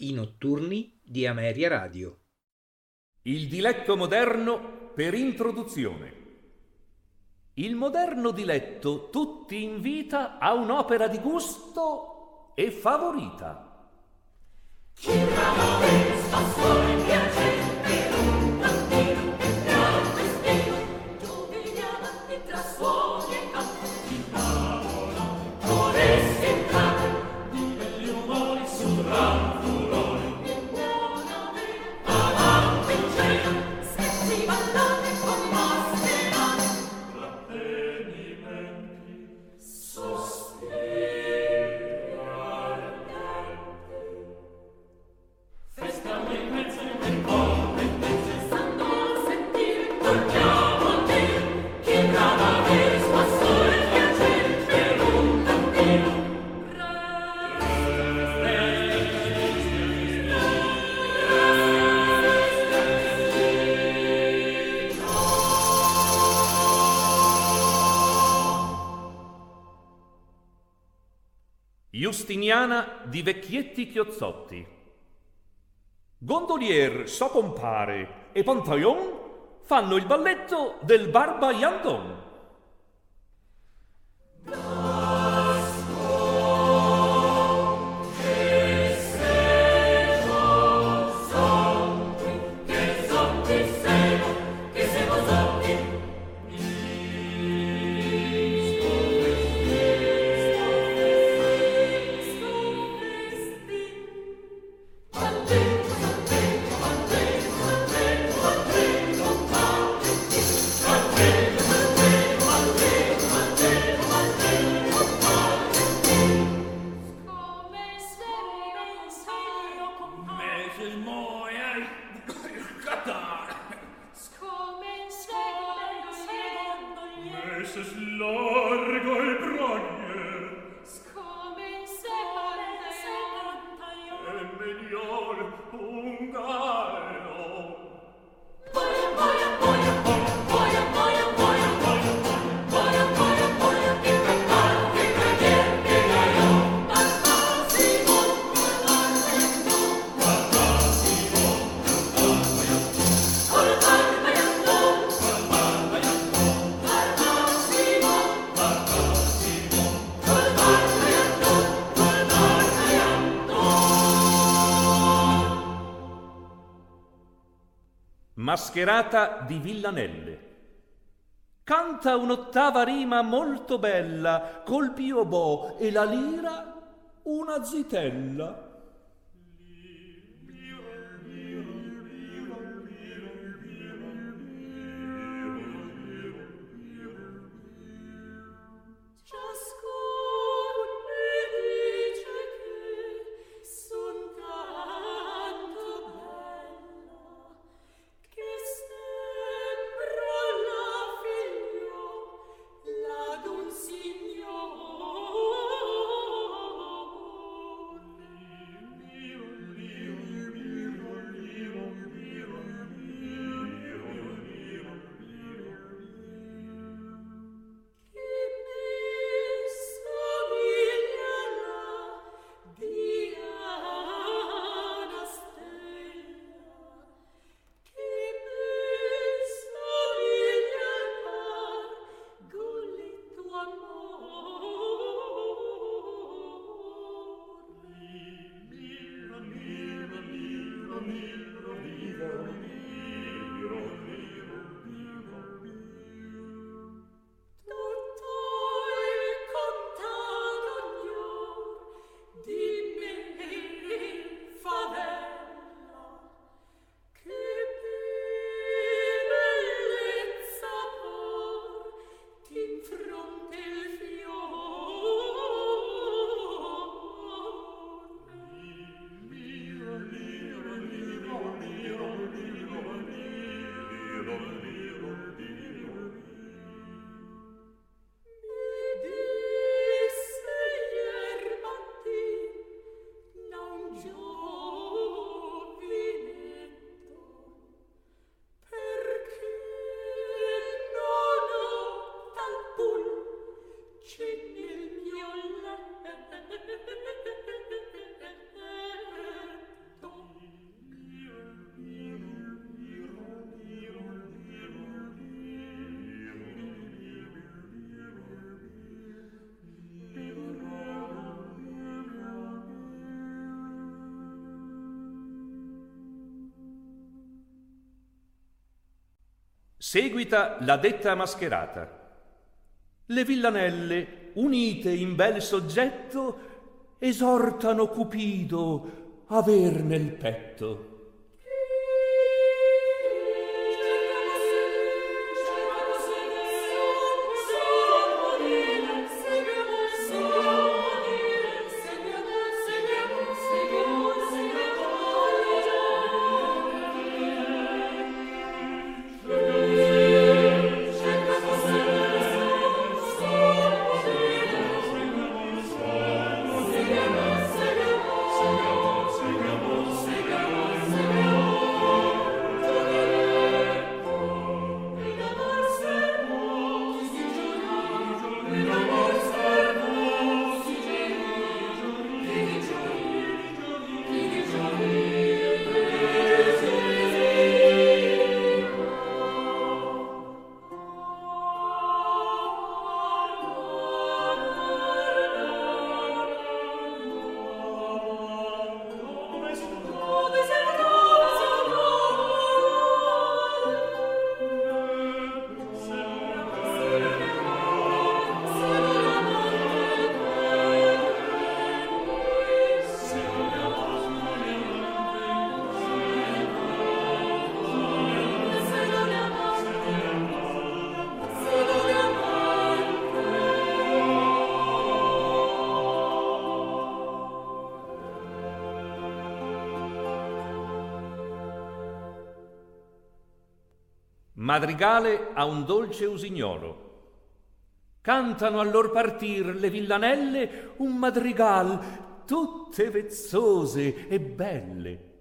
I notturni di Ameria Radio. Il diletto moderno per introduzione. Il moderno diletto tutti invita a un'opera di gusto e favorita. Chi brava sta solo Giustiniana di Vecchietti Chiozzotti. Gondolier Socompare e Pantaion fanno il balletto del Barba Yandon. Mascherata di Villanelle. Canta un'ottava rima molto bella, col piobò e la lira una zitella. Lord. Seguita la detta mascherata. Le villanelle, unite in bel soggetto, esortano Cupido aver nel petto. Madrigale a un dolce usignolo. Cantano allor partir le villanelle un madrigal tutte vezzose e belle.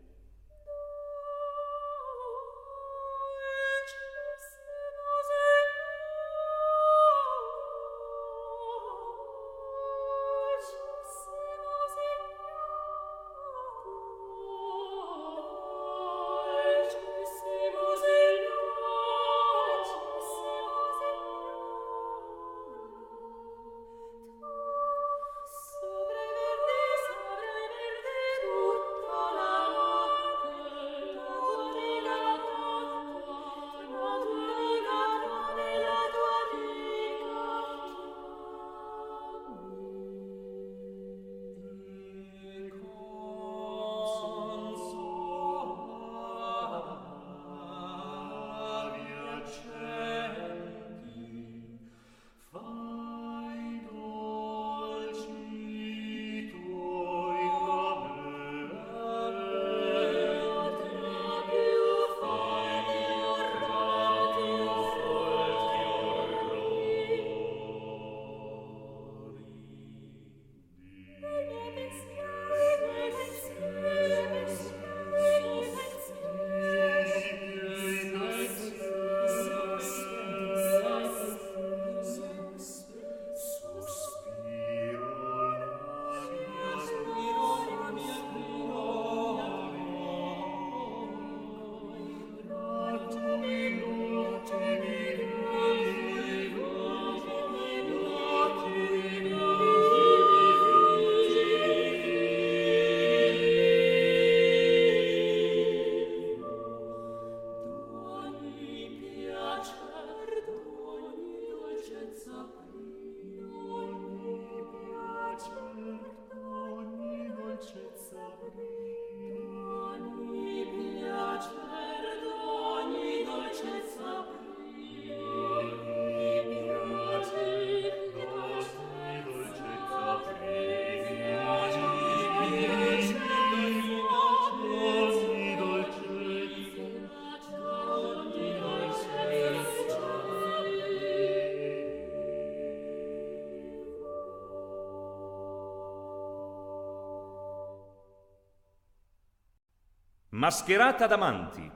mascherata d'amanti.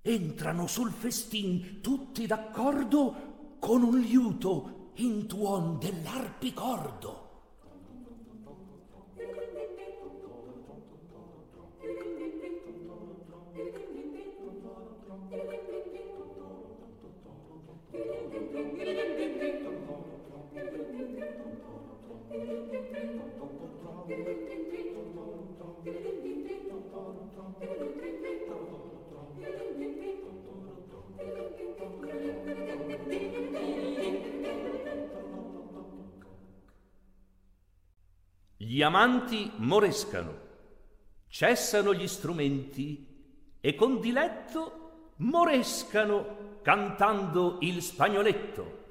Entrano sul festin tutti d'accordo con un liuto in tuon dell'arpicordo. Ding ding gli amanti morescano, cessano gli strumenti e con diletto morescano cantando il spagnoletto.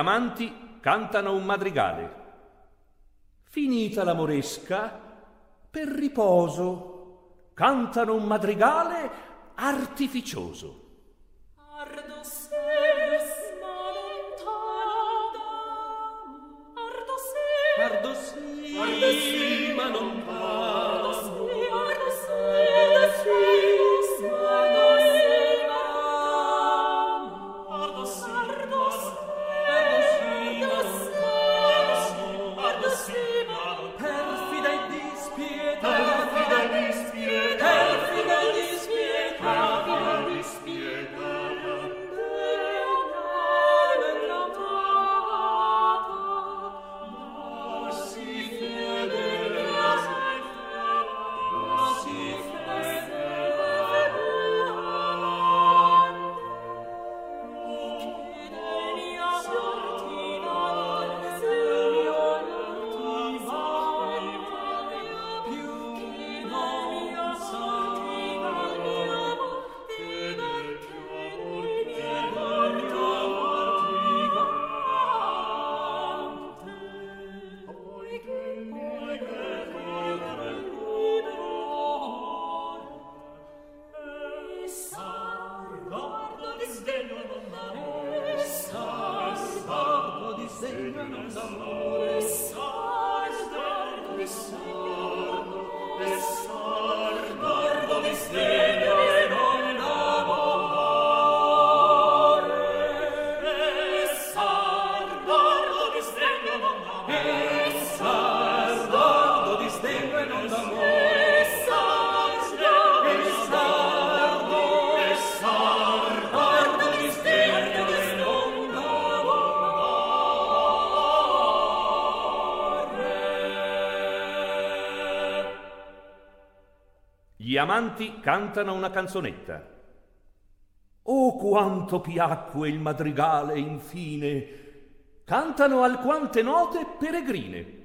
Amanti cantano un madrigale. Finita la moresca, per riposo, cantano un madrigale artificioso. Ardo ses, ma lontano, ardo ses, Ardo sì, ma Gli amanti cantano una canzonetta. Oh quanto piacque il madrigale infine! Cantano alquante note peregrine.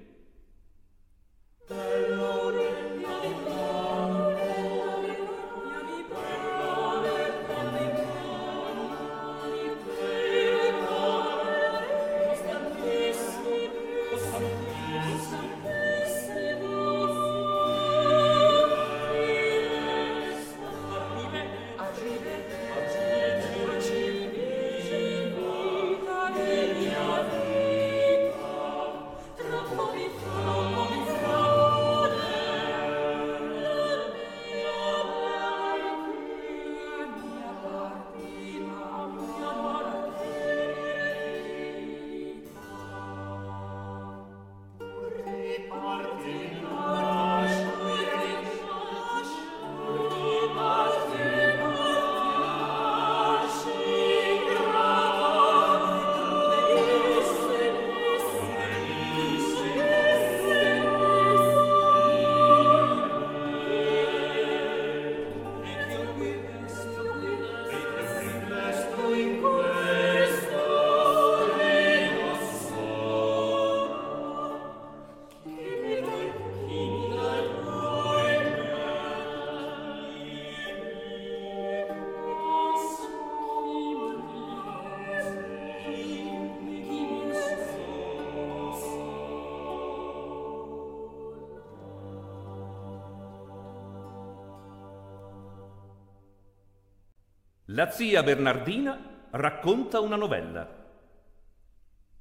La zia Bernardina racconta una novella.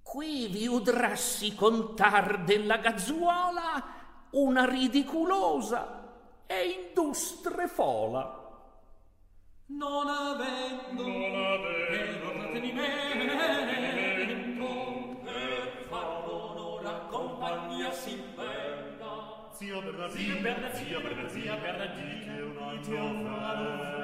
Qui vi udrassi contar della gazzuola una ridiculosa e industre fola. Non avendo, non avendo trattenimento, per far onore a compagnia si bella. Zia Bernardina, zia Bernardina, zia Bernardina, zia Bernardina, una novella.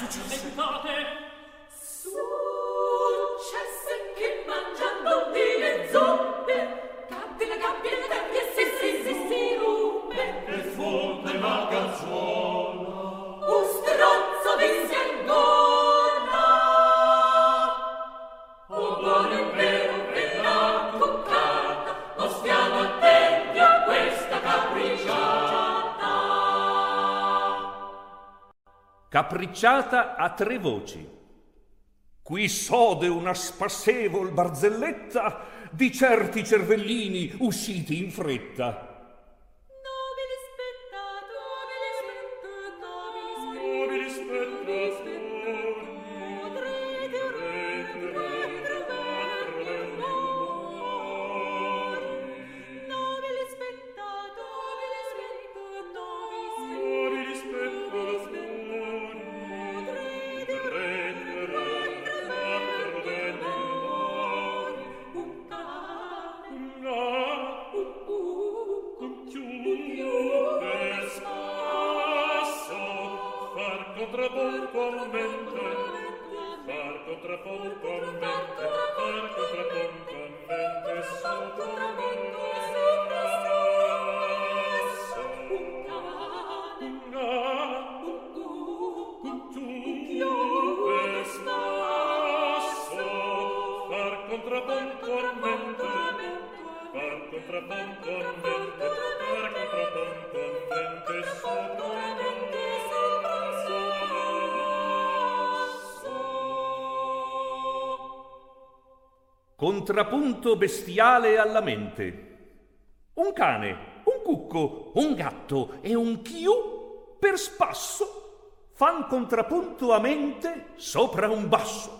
that's what you think. Capricciata a tre voci. Qui sode una spassevol barzelletta di certi cervellini usciti in fretta. Contrapunto bestiale alla mente. Un cane, un cucco, un gatto e un chiù per spasso fan contrapunto a mente sopra un basso.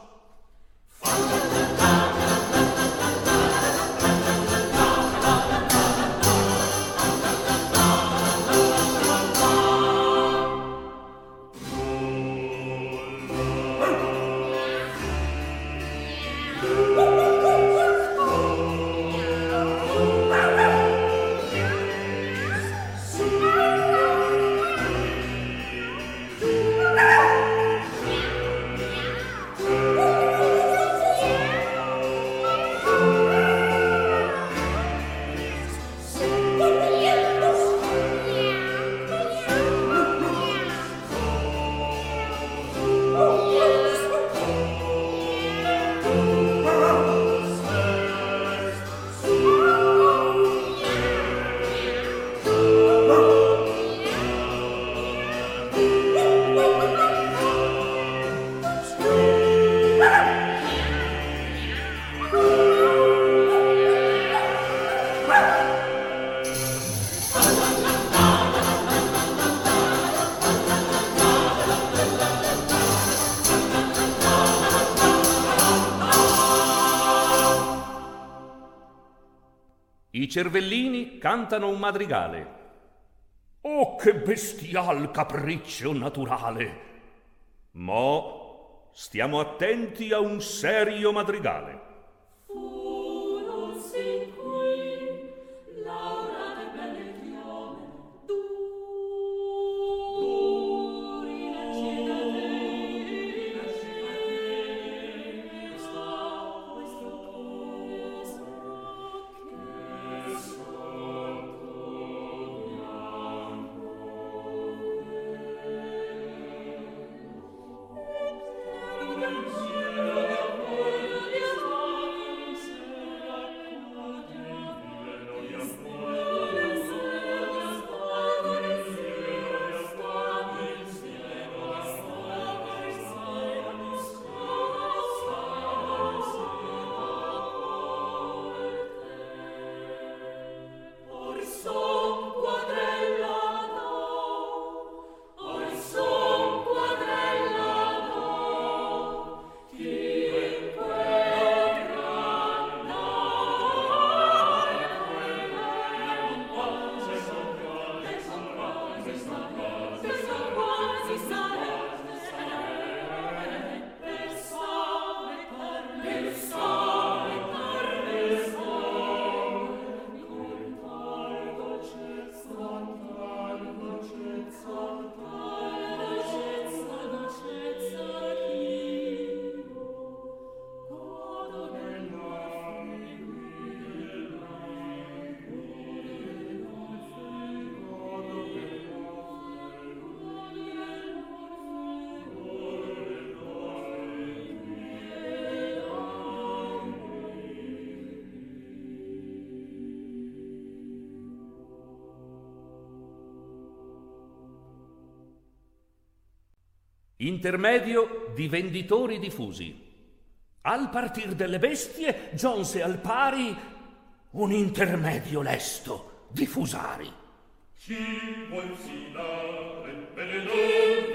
Cervellini cantano un madrigale. Oh, che bestial capriccio naturale! Mo stiamo attenti a un serio madrigale. Intermedio di venditori diffusi. Al partir delle bestie giunse al pari un intermedio lesto di fusari. Chi vuol silare, bene Li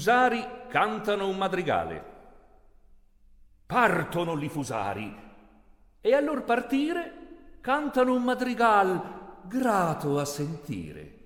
fusari cantano un madrigale. Partono li fusari e al lor partire cantano un madrigal grato a sentire.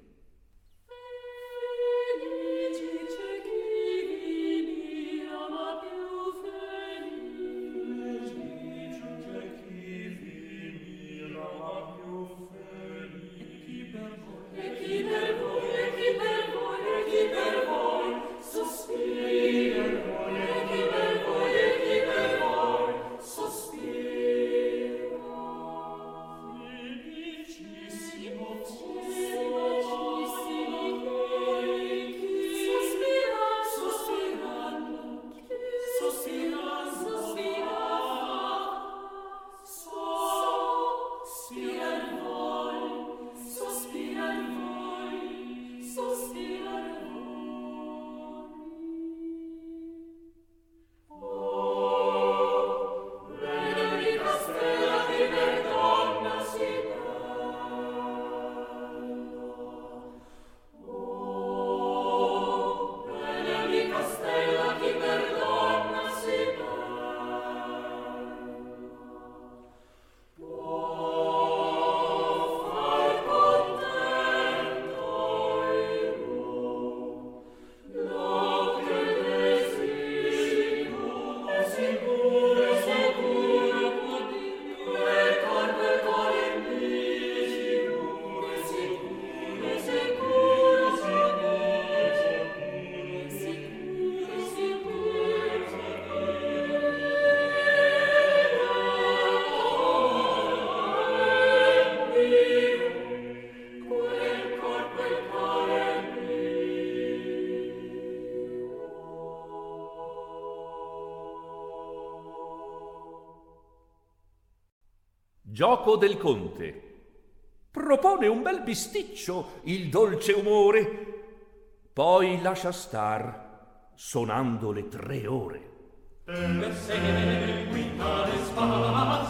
gioco del conte. Propone un bel bisticcio il dolce umore, poi lascia star sonando le tre ore. Eh, per sempre guida le spade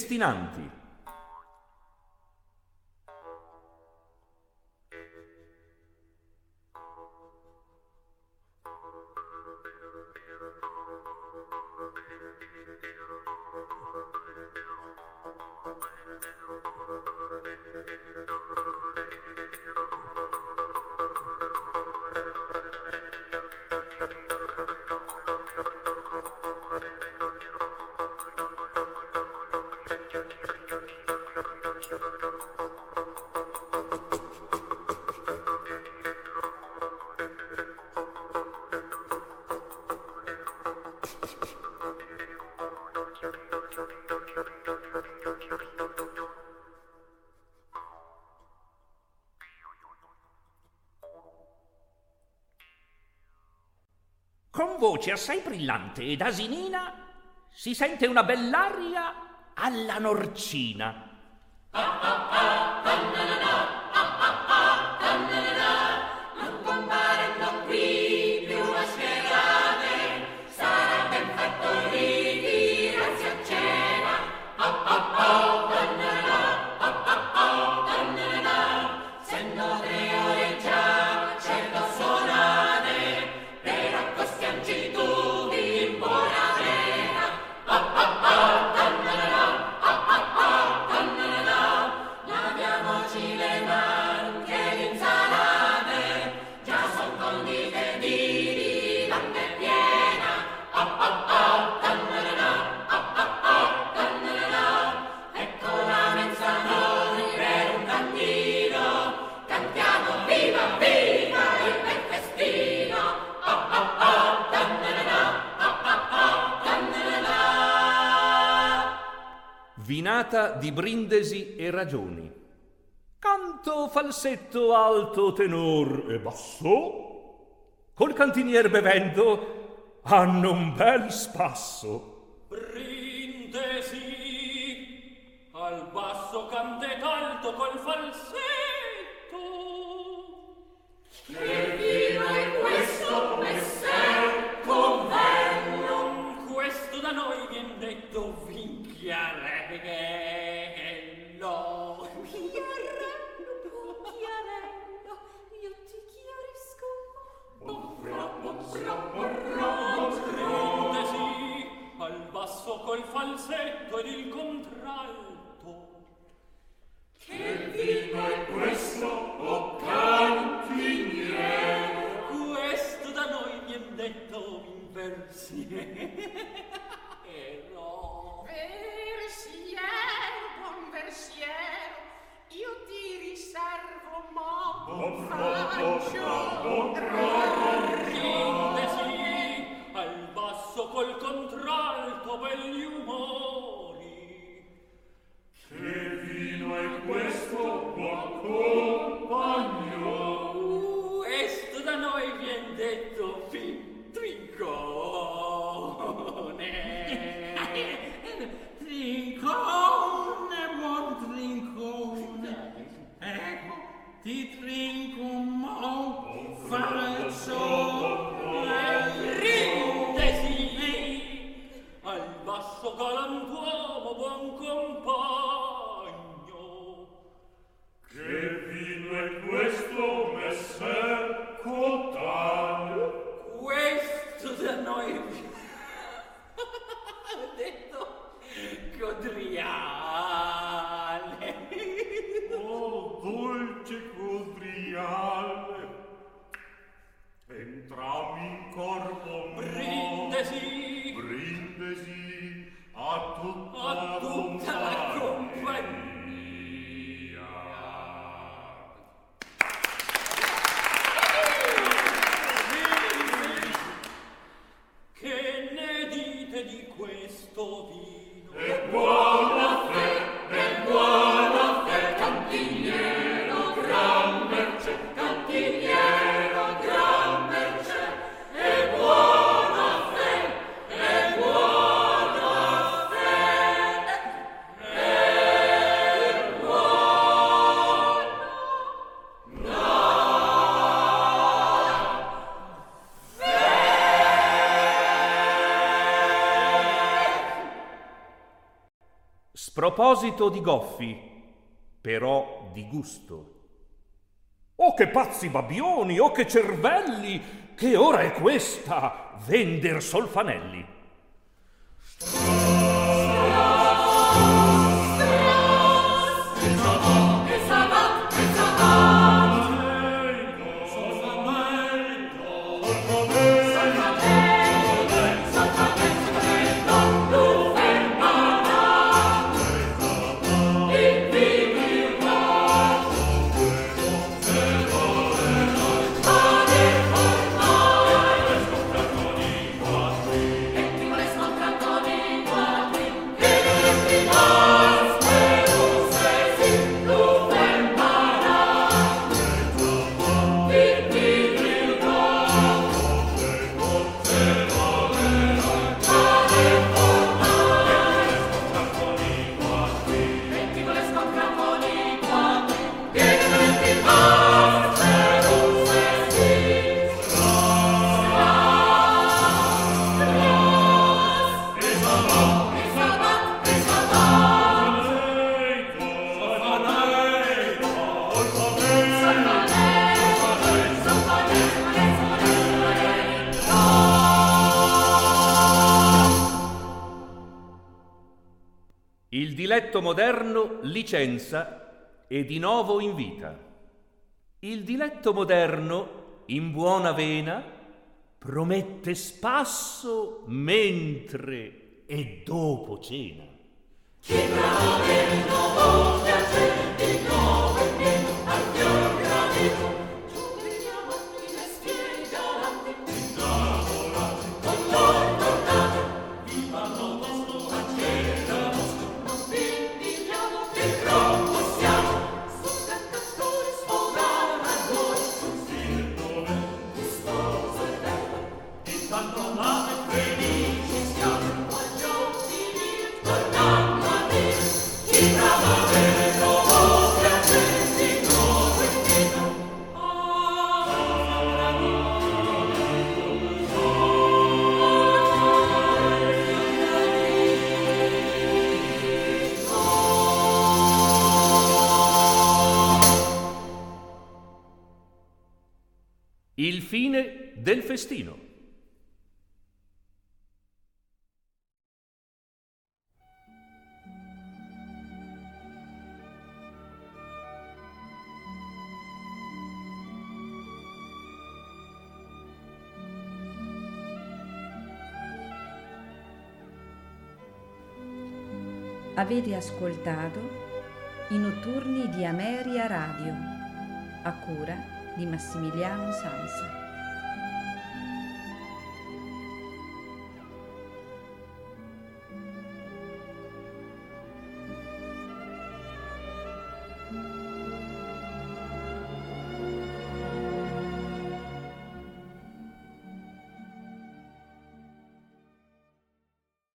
destinanti. voce assai brillante ed asinina si sente una bell'aria alla norcina. di brindesi e ragioni. Canto falsetto alto tenor e basso, col cantinier bevendo, hanno un bel spasso. Sproposito di goffi, però di gusto. Oh che pazzi babbioni, oh che cervelli, che ora è questa, vender solfanelli. Diletto moderno licenza e di nuovo invita. Il diletto moderno, in buona vena, promette spasso mentre e dopo cena. Il del festino. Avete ascoltato I notturni di Ameria Radio, a cura di Massimiliano Sansa.